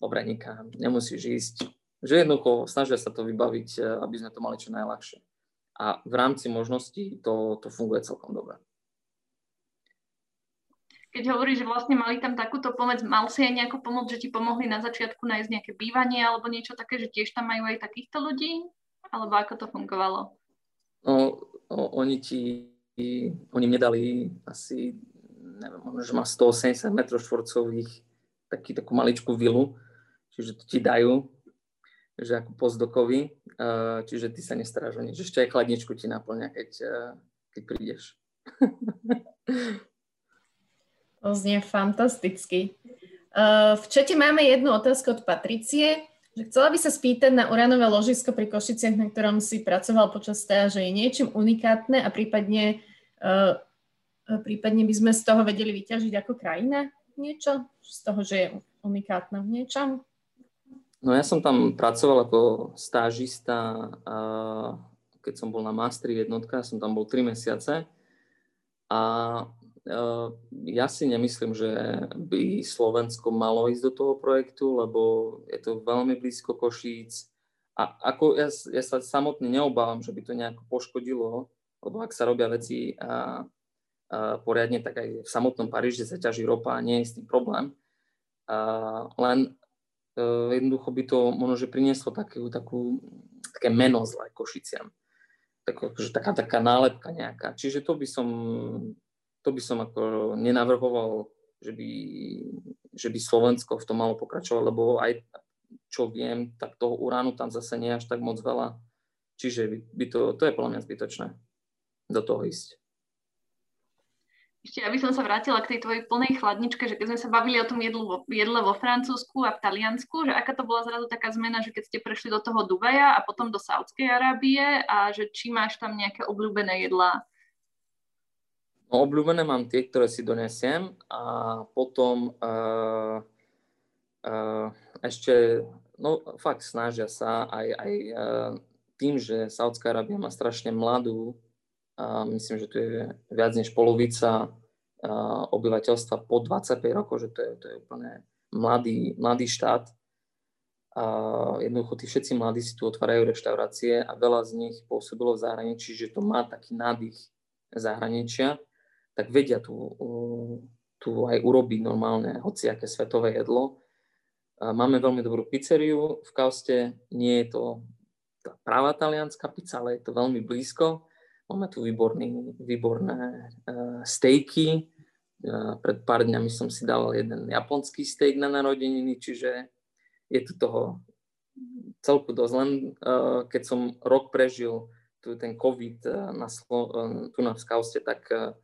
dobre, nikam, nemusíš ísť. Že jednoducho snažia sa to vybaviť, e, aby sme to mali čo najľahšie. A v rámci možností to, to funguje celkom dobre. Keď hovoríš, že vlastne mali tam takúto pomoc, mal si aj nejakú pomoc, že ti pomohli na začiatku nájsť nejaké bývanie alebo niečo také, že tiež tam majú aj takýchto ľudí? Alebo ako to fungovalo? No, oni ti, oni mi dali asi, neviem, možno, že má 180 m štvorcových, taký, takú maličkú vilu, čiže to ti dajú, že ako pozdokovi, čiže ty sa nestaráš o nič. Ešte aj chladničku ti naplňa, keď, keď prídeš. To znie fantasticky. V čete máme jednu otázku od Patricie, chcela by sa spýtať na uránové ložisko pri Košiciach, na ktorom si pracoval počas že je niečím unikátne a prípadne, prípadne by sme z toho vedeli vyťažiť ako krajina niečo? Z toho, že je unikátne v niečom? No ja som tam pracoval ako stážista, keď som bol na Mastri jednotka, som tam bol 3 mesiace a ja si nemyslím, že by Slovensko malo ísť do toho projektu, lebo je to veľmi blízko Košíc a ako ja, ja sa samotne neobávam, že by to nejako poškodilo, lebo ak sa robia veci a, a poriadne, tak aj v samotnom Paríži sa ťaží ropa a nie je s tým problém. A, len uh, jednoducho by to možno, že prinieslo takú, takú, také meno zlé Košiciam. Tak, akože taká, taká nálepka nejaká. Čiže to by som to by som ako nenavrhoval, že by, že by Slovensko v tom malo pokračovať, lebo aj čo viem, tak toho uránu tam zase nie až tak moc veľa. Čiže by, by to, to je podľa mňa zbytočné do toho ísť. Ešte, aby som sa vrátila k tej tvojej plnej chladničke, že keď sme sa bavili o tom jedlu vo, jedle vo Francúzsku a v Taliansku, že aká to bola zrazu taká zmena, že keď ste prešli do toho Dubaja a potom do Saudskej Arábie a že či máš tam nejaké obľúbené jedlá No, obľúbené mám tie, ktoré si donesiem a potom uh, uh, ešte, no fakt snažia sa aj, aj uh, tým, že Saudská Arábia má strašne mladú, uh, myslím, že to je viac než polovica uh, obyvateľstva po 25 rokov, že to je, to je úplne mladý, mladý štát. A jednoducho tí všetci mladí si tu otvárajú reštaurácie a veľa z nich pôsobilo v zahraničí, že to má taký nádych zahraničia tak vedia tu, tu aj urobiť normálne hociaké svetové jedlo. Máme veľmi dobrú pizzeriu v Kauste, nie je to tá práva talianská pizza, ale je to veľmi blízko. Máme tu výborný, výborné uh, stejky. Uh, pred pár dňami som si dal jeden japonský steak na narodeniny, čiže je tu toho celku dosť. Len uh, keď som rok prežil tu ten COVID uh, na Slo- uh, tu na Skauste, tak uh,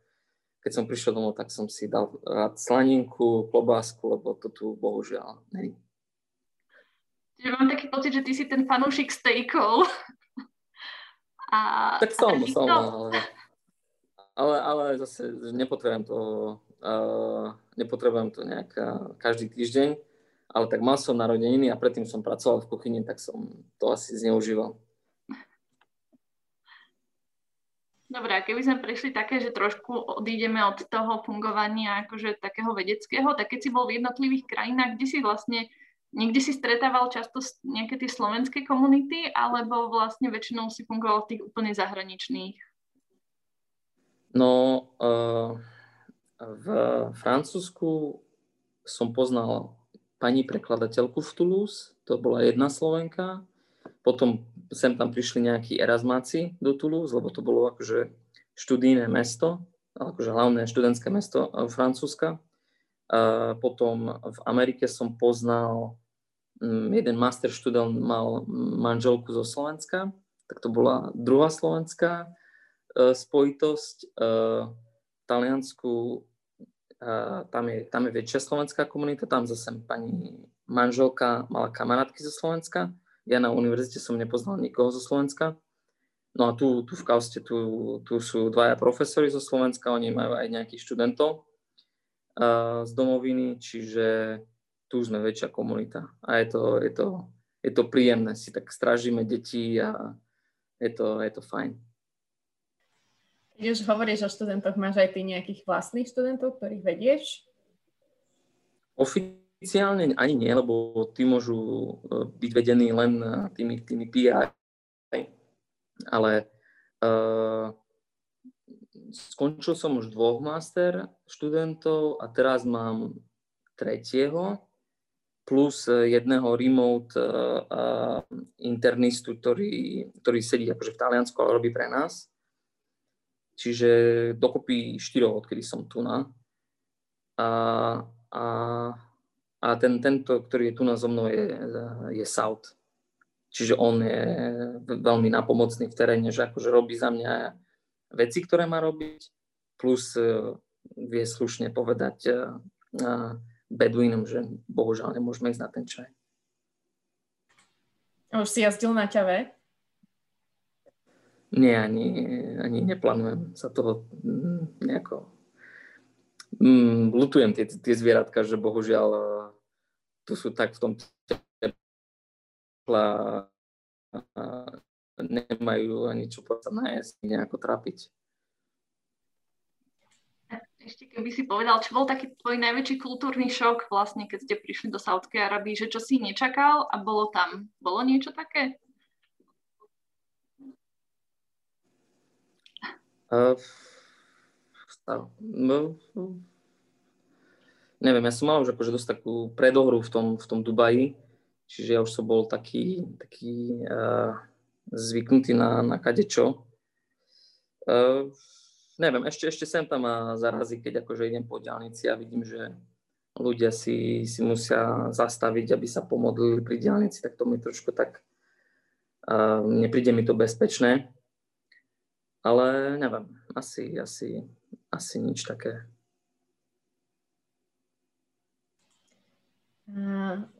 keď som prišiel domov, tak som si dal rád slaninku, klobásku, lebo to tu bohužiaľ není. Čiže mám taký pocit, že ty si ten fanúšik stejkov. A, tak som, a som, ale, ale, ale zase nepotrebujem to, uh, nepotrebujem to nejak uh, každý týždeň, ale tak mal som narodeniny a predtým som pracoval v kuchyni, tak som to asi zneužíval. Dobre, a keby sme prišli také, že trošku odídeme od toho fungovania akože takého vedeckého, tak keď si bol v jednotlivých krajinách, kde si vlastne, niekde si stretával často nejaké tie slovenské komunity, alebo vlastne väčšinou si fungoval v tých úplne zahraničných? No, uh, v Francúzsku som poznal pani prekladateľku v Toulouse, to bola jedna Slovenka, potom sem tam prišli nejakí Erasmáci do Toulouse, lebo to bolo akože študijné mesto, akože hlavné študentské mesto e, Francúzska. A potom v Amerike som poznal, mm, jeden master študent mal manželku zo Slovenska, tak to bola druhá slovenská e, spojitosť. E, v Taliansku tam je, tam je väčšia slovenská komunita, tam zase pani manželka mala kamarátky zo Slovenska ja na univerzite som nepoznal nikoho zo Slovenska. No a tu, tu v Kauste, tu, tu sú dvaja profesori zo Slovenska, oni majú aj nejakých študentov uh, z domoviny, čiže tu sme väčšia komunita. A je to, je to, je to príjemné, si tak stražíme deti a je to, je to fajn. Keď už hovoríš o študentoch, máš aj ty nejakých vlastných študentov, ktorých vedieš? Ofi- oficiálne ani nie, lebo tí môžu e, byť vedení len tými, tými PI. Ale uh, skončil som už dvoch master študentov a teraz mám tretieho plus jedného remote uh, internistu, ktorý, ktorý sedí akože v Taliansku, ale robí pre nás. Čiže dokopy štyroch, odkedy som tu na. A, a, a ten, tento, ktorý je tu na so mnou, je, je South. Čiže on je veľmi napomocný v teréne, že akože robí za mňa veci, ktoré má robiť, plus uh, vie slušne povedať uh, uh, Beduínom, že bohužiaľ nemôžeme ísť na ten čaj. A už si jazdil na ťave? Nie, ani, ani neplánujem sa toho mm, nejako... Mm, lutujem tie, tie zvieratka, že bohužiaľ e, tu sú tak v tom tepla nemajú ani čo povedať nájsť, nejako trápiť. Ešte keby si povedal, čo bol taký tvoj najväčší kultúrny šok vlastne, keď ste prišli do Saudskej Arabii, že čo si nečakal a bolo tam. Bolo niečo také? Uh, no, neviem, ja som mal už akože dosť takú predohru v tom, v tom Dubaji, čiže ja už som bol taký, taký uh, zvyknutý na, na kadečo. Uh, neviem, ešte, ešte sem tam ma zarazí, keď akože idem po diálnici a vidím, že ľudia si, si musia zastaviť, aby sa pomodlili pri diálnici, tak to mi trošku tak, uh, nepríde mi to bezpečné. Ale neviem, asi, asi, asi nič také.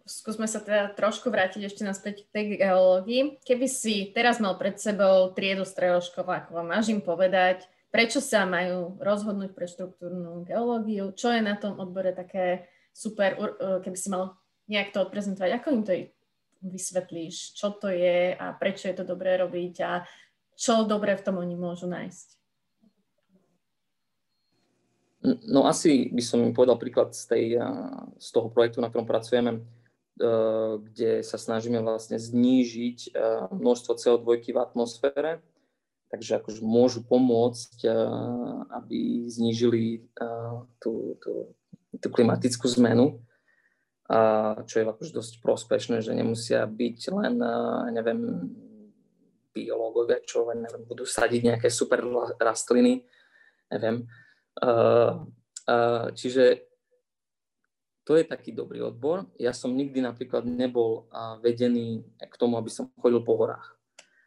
Skúsme sa teda trošku vrátiť ešte naspäť k tej geológii. Keby si teraz mal pred sebou triedu stredoškolákov a máš im povedať, prečo sa majú rozhodnúť pre štruktúrnu geológiu, čo je na tom odbore také super, uh, keby si mal nejak to odprezentovať, ako im to vysvetlíš, čo to je a prečo je to dobré robiť a čo dobre v tom oni môžu nájsť? No asi by som povedal príklad z, tej, z toho projektu, na ktorom pracujeme, kde sa snažíme vlastne znížiť množstvo CO2 v atmosfére, takže akože môžu pomôcť, aby znížili tú, tú, tú klimatickú zmenu, čo je akože dosť prospešné, že nemusia byť len, neviem, biológovia, čo neviem, budú sadiť nejaké super rastliny, neviem. Uh, uh, čiže to je taký dobrý odbor. Ja som nikdy napríklad nebol vedený k tomu, aby som chodil po horách.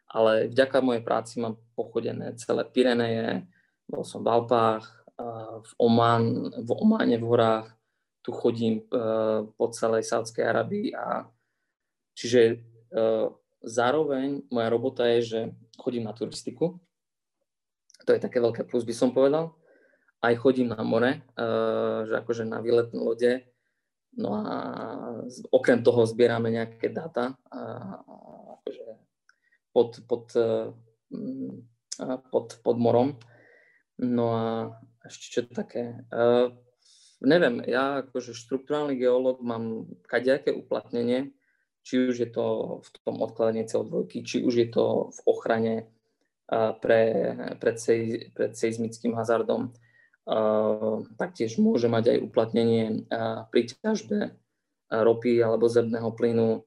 Ale vďaka mojej práci mám pochodené celé Pireneje, bol som v Alpách, v, Oman, v Ománe v horách, tu chodím uh, po celej Sádskej Arabii a čiže uh, zároveň moja robota je, že chodím na turistiku. To je také veľké plus, by som povedal. Aj chodím na more, uh, že akože na výletné lode. No a okrem toho zbierame nejaké dáta uh, akože pod, pod, uh, pod, pod morom. No a ešte čo také. Neviem, ja akože štruktúrálny geológ mám kadejaké uplatnenie, či už je to v tom odkladaní CO2, či už je to v ochrane pre, pred, sej, pred seizmickým hazardom. Taktiež môže mať aj uplatnenie pri ťažbe ropy alebo zemného plynu.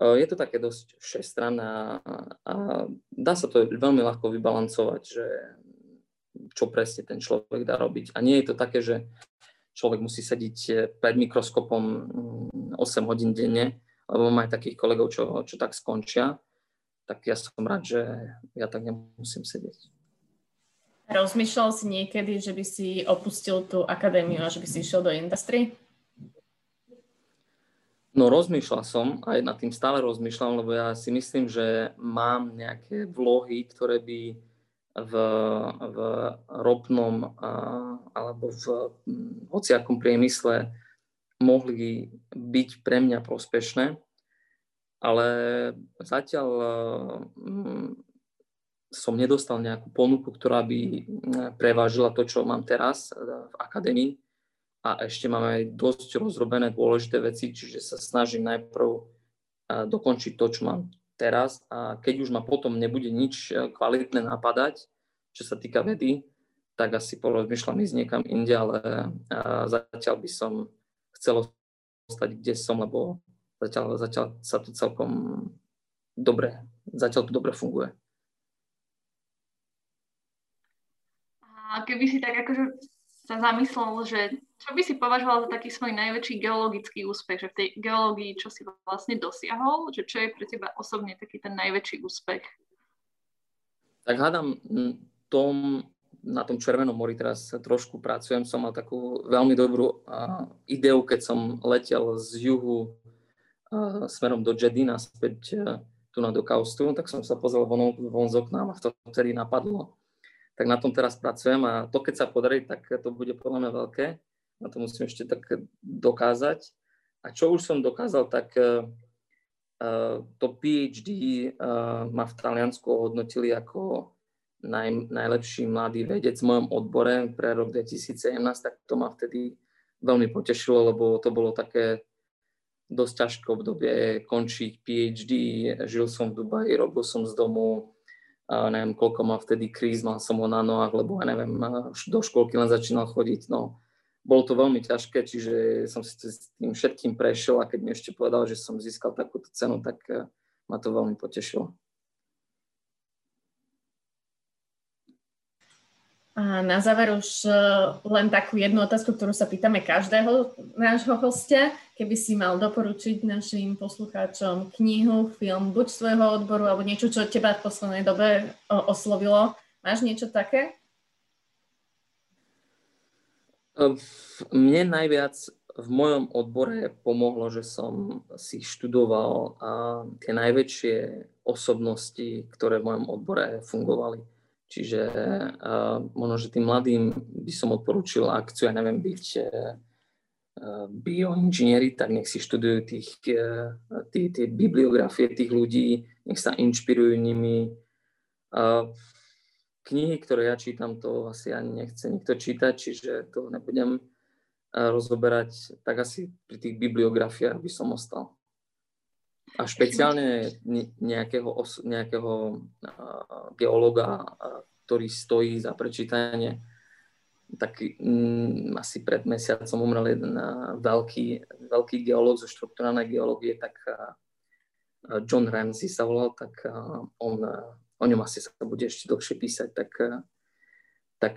Je to také dosť všestranné a dá sa to veľmi ľahko vybalancovať, že čo presne ten človek dá robiť. A nie je to také, že človek musí sedieť pred mikroskopom 8 mm, hodín denne, lebo mám aj takých kolegov, čo, čo tak skončia, tak ja som rád, že ja tak nemusím sedieť. Rozmýšľal si niekedy, že by si opustil tú akadémiu a že by si išiel do industry? No rozmýšľal som, aj nad tým stále rozmýšľam, lebo ja si myslím, že mám nejaké vlohy, ktoré by v, v ropnom a, alebo v hociakom priemysle mohli byť pre mňa prospešné, ale zatiaľ mm, som nedostal nejakú ponuku, ktorá by mm, prevážila to, čo mám teraz e, v akadémii. a ešte máme aj dosť rozrobené dôležité veci, čiže sa snažím najprv dokončiť to, čo mám teraz a keď už ma potom nebude nič e, kvalitné napadať, čo sa týka vedy, tak asi porozmýšľam ísť niekam inde, ale zatiaľ by som chcel ostať, kde som, lebo zatiaľ, zatiaľ sa to celkom dobre, zatiaľ to dobre funguje. A keby si tak akože sa zamyslel, že čo by si považoval za taký svoj najväčší geologický úspech, že v tej geológii čo si vlastne dosiahol, že čo je pre teba osobne taký ten najväčší úspech? Tak hádam tom, na tom Červenom mori teraz trošku pracujem, som mal takú veľmi dobrú uh, ideu, keď som letel z juhu uh, smerom do Jedina späť uh, tu na do Kaustu, tak som sa pozrel von, von z okna a vtedy napadlo tak na tom teraz pracujem a to, keď sa podarí, tak to bude podľa mňa veľké. Na to musím ešte tak dokázať. A čo už som dokázal, tak uh, to PhD uh, ma v Taliansku hodnotili ako naj, najlepší mladý vedec v mojom odbore pre rok 2017, tak to ma vtedy veľmi potešilo, lebo to bolo také dosť ťažké obdobie končiť PhD. Žil som v Dubaji, robil som z domu, neviem, koľko má vtedy kríz, mal som ho na nohách, lebo ja neviem, do školky len začínal chodiť, no. Bolo to veľmi ťažké, čiže som si s tým všetkým prešiel a keď mi ešte povedal, že som získal takúto cenu, tak eh, ma to veľmi potešilo. A na záver už e, len takú jednu otázku, ktorú sa pýtame každého nášho hostia. Keby si mal doporučiť našim poslucháčom knihu, film, buď svojho odboru, alebo niečo, čo teba v poslednej dobe oslovilo. Máš niečo také? Mne najviac v mojom odbore pomohlo, že som si študoval tie najväčšie osobnosti, ktoré v mojom odbore fungovali Čiže uh, možno, že tým mladým by som odporúčil, ak chcú, ja neviem, byť uh, bioinžinieri, tak nech si študujú tých, uh, tí, tie bibliografie tých ľudí, nech sa inšpirujú nimi. Uh, knihy, ktoré ja čítam, to asi ani nechce nikto čítať, čiže to nebudem rozoberať, tak asi pri tých bibliografiách by som ostal. A špeciálne nejakého, os- nejakého uh, ktorý stojí za prečítanie, tak um, asi pred mesiacom umrel jeden veľký, veľký geológ zo štruktúrálnej geológie, tak John Ramsey sa volal, tak on, o ňom asi sa bude ešte dlhšie písať, tak, tak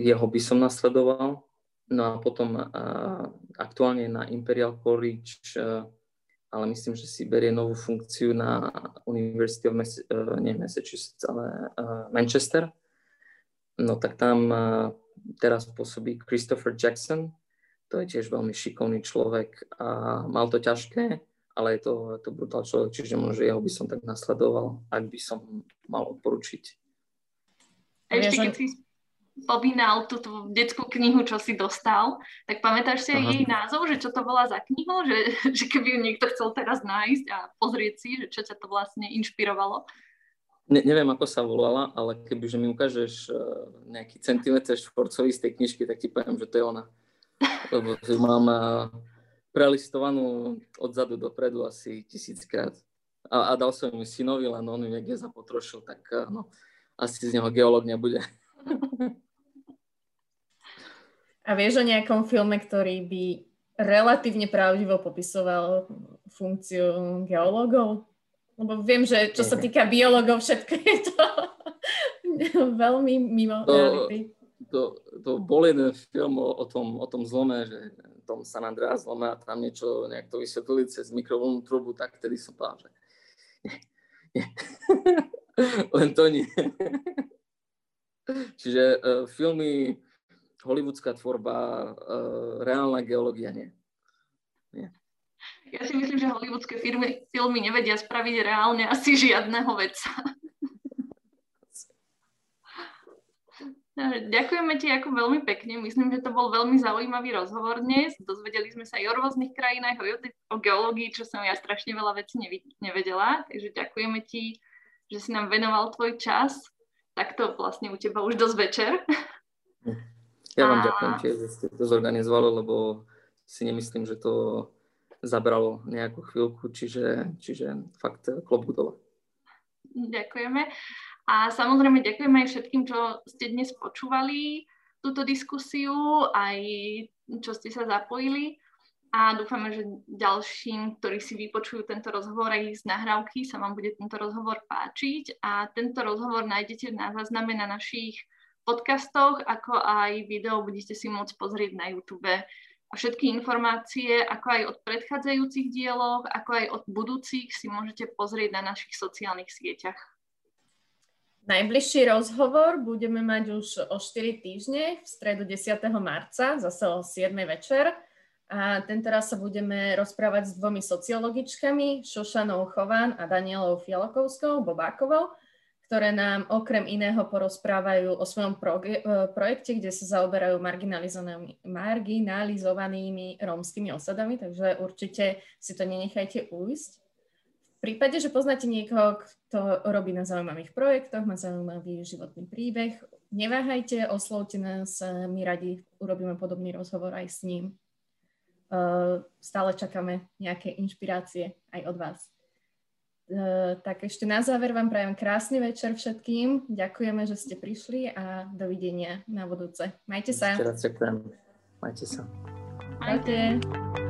jeho by som nasledoval. No a potom aktuálne na Imperial College ale myslím, že si berie novú funkciu na University of Mas- uh, nie Massachusetts, ale uh, Manchester. No tak tam uh, teraz pôsobí Christopher Jackson, to je tiež veľmi šikovný človek a mal to ťažké, ale je to, je to brutál človek, čiže možno jeho by som tak nasledoval, ak by som mal odporučiť. A ešte keď si spomínal túto detskú knihu, čo si dostal, tak pamätáš si aj jej názov, že čo to bola za knihu? Že, že keby ju niekto chcel teraz nájsť a pozrieť si, že čo ťa to vlastne inšpirovalo? Ne, neviem, ako sa volala, ale kebyže mi ukážeš uh, nejaký centimetr štvorcový z tej knižky, tak ti poviem, že to je ona. Lebo mám uh, prelistovanú odzadu dopredu asi tisíckrát. A, a dal som ju synovi, len on ju niekde zapotrošil, tak uh, no, asi z neho geológ nebude. A vieš o nejakom filme, ktorý by relatívne pravdivo popisoval funkciu geológov? Lebo viem, že čo sa týka biológov, všetko je to veľmi mimo to, reality. To, to bol jeden film o, o, tom, o tom zlome, že tom San Andreas zlome a tam niečo nejak to vysvetlili cez mikrovlnú trubu, tak vtedy som povedal, že nie, nie. Len to nie. Čiže uh, filmy hollywoodská tvorba, uh, reálna geológia nie. nie. Ja si myslím, že hollywoodske firmy, filmy nevedia spraviť reálne asi žiadneho vedca. Ďakujeme ti ako veľmi pekne. Myslím, že to bol veľmi zaujímavý rozhovor dnes. Dozvedeli sme sa aj o rôznych krajinách, o geológii, čo som ja strašne veľa vecí nevedela. Takže ďakujeme ti, že si nám venoval tvoj čas. Takto vlastne u teba už dosť večer. Ja vám ďakujem tiež, že ste to zorganizovali, lebo si nemyslím, že to zabralo nejakú chvíľku, čiže, čiže fakt klobúk dole. Ďakujeme. A samozrejme ďakujeme aj všetkým, čo ste dnes počúvali túto diskusiu, aj čo ste sa zapojili. A dúfame, že ďalším, ktorí si vypočujú tento rozhovor aj z nahrávky, sa vám bude tento rozhovor páčiť. A tento rozhovor nájdete na zázname na našich podcastoch, ako aj video budete si môcť pozrieť na YouTube. A všetky informácie, ako aj od predchádzajúcich dielov, ako aj od budúcich, si môžete pozrieť na našich sociálnych sieťach. Najbližší rozhovor budeme mať už o 4 týždne, v stredu 10. marca, zase o 7. večer. A tento raz sa budeme rozprávať s dvomi sociologičkami, Šošanou Chován a Danielou Fialokovskou, Bobákovou, ktoré nám okrem iného porozprávajú o svojom e, projekte, kde sa zaoberajú marginalizovanými, marginalizovanými rómskymi osadami, takže určite si to nenechajte ujsť. V prípade, že poznáte niekoho, kto robí na zaujímavých projektoch, má zaujímavý životný príbeh, neváhajte, oslovte nás, my radi urobíme podobný rozhovor aj s ním. E, stále čakáme nejaké inšpirácie aj od vás. Eh, tak ešte na záver vám prajem krásny večer všetkým. Ďakujeme, že ste prišli a dovidenia na budúce. Majte sa. Ešte raz ďakujem. Majte sa. Majte.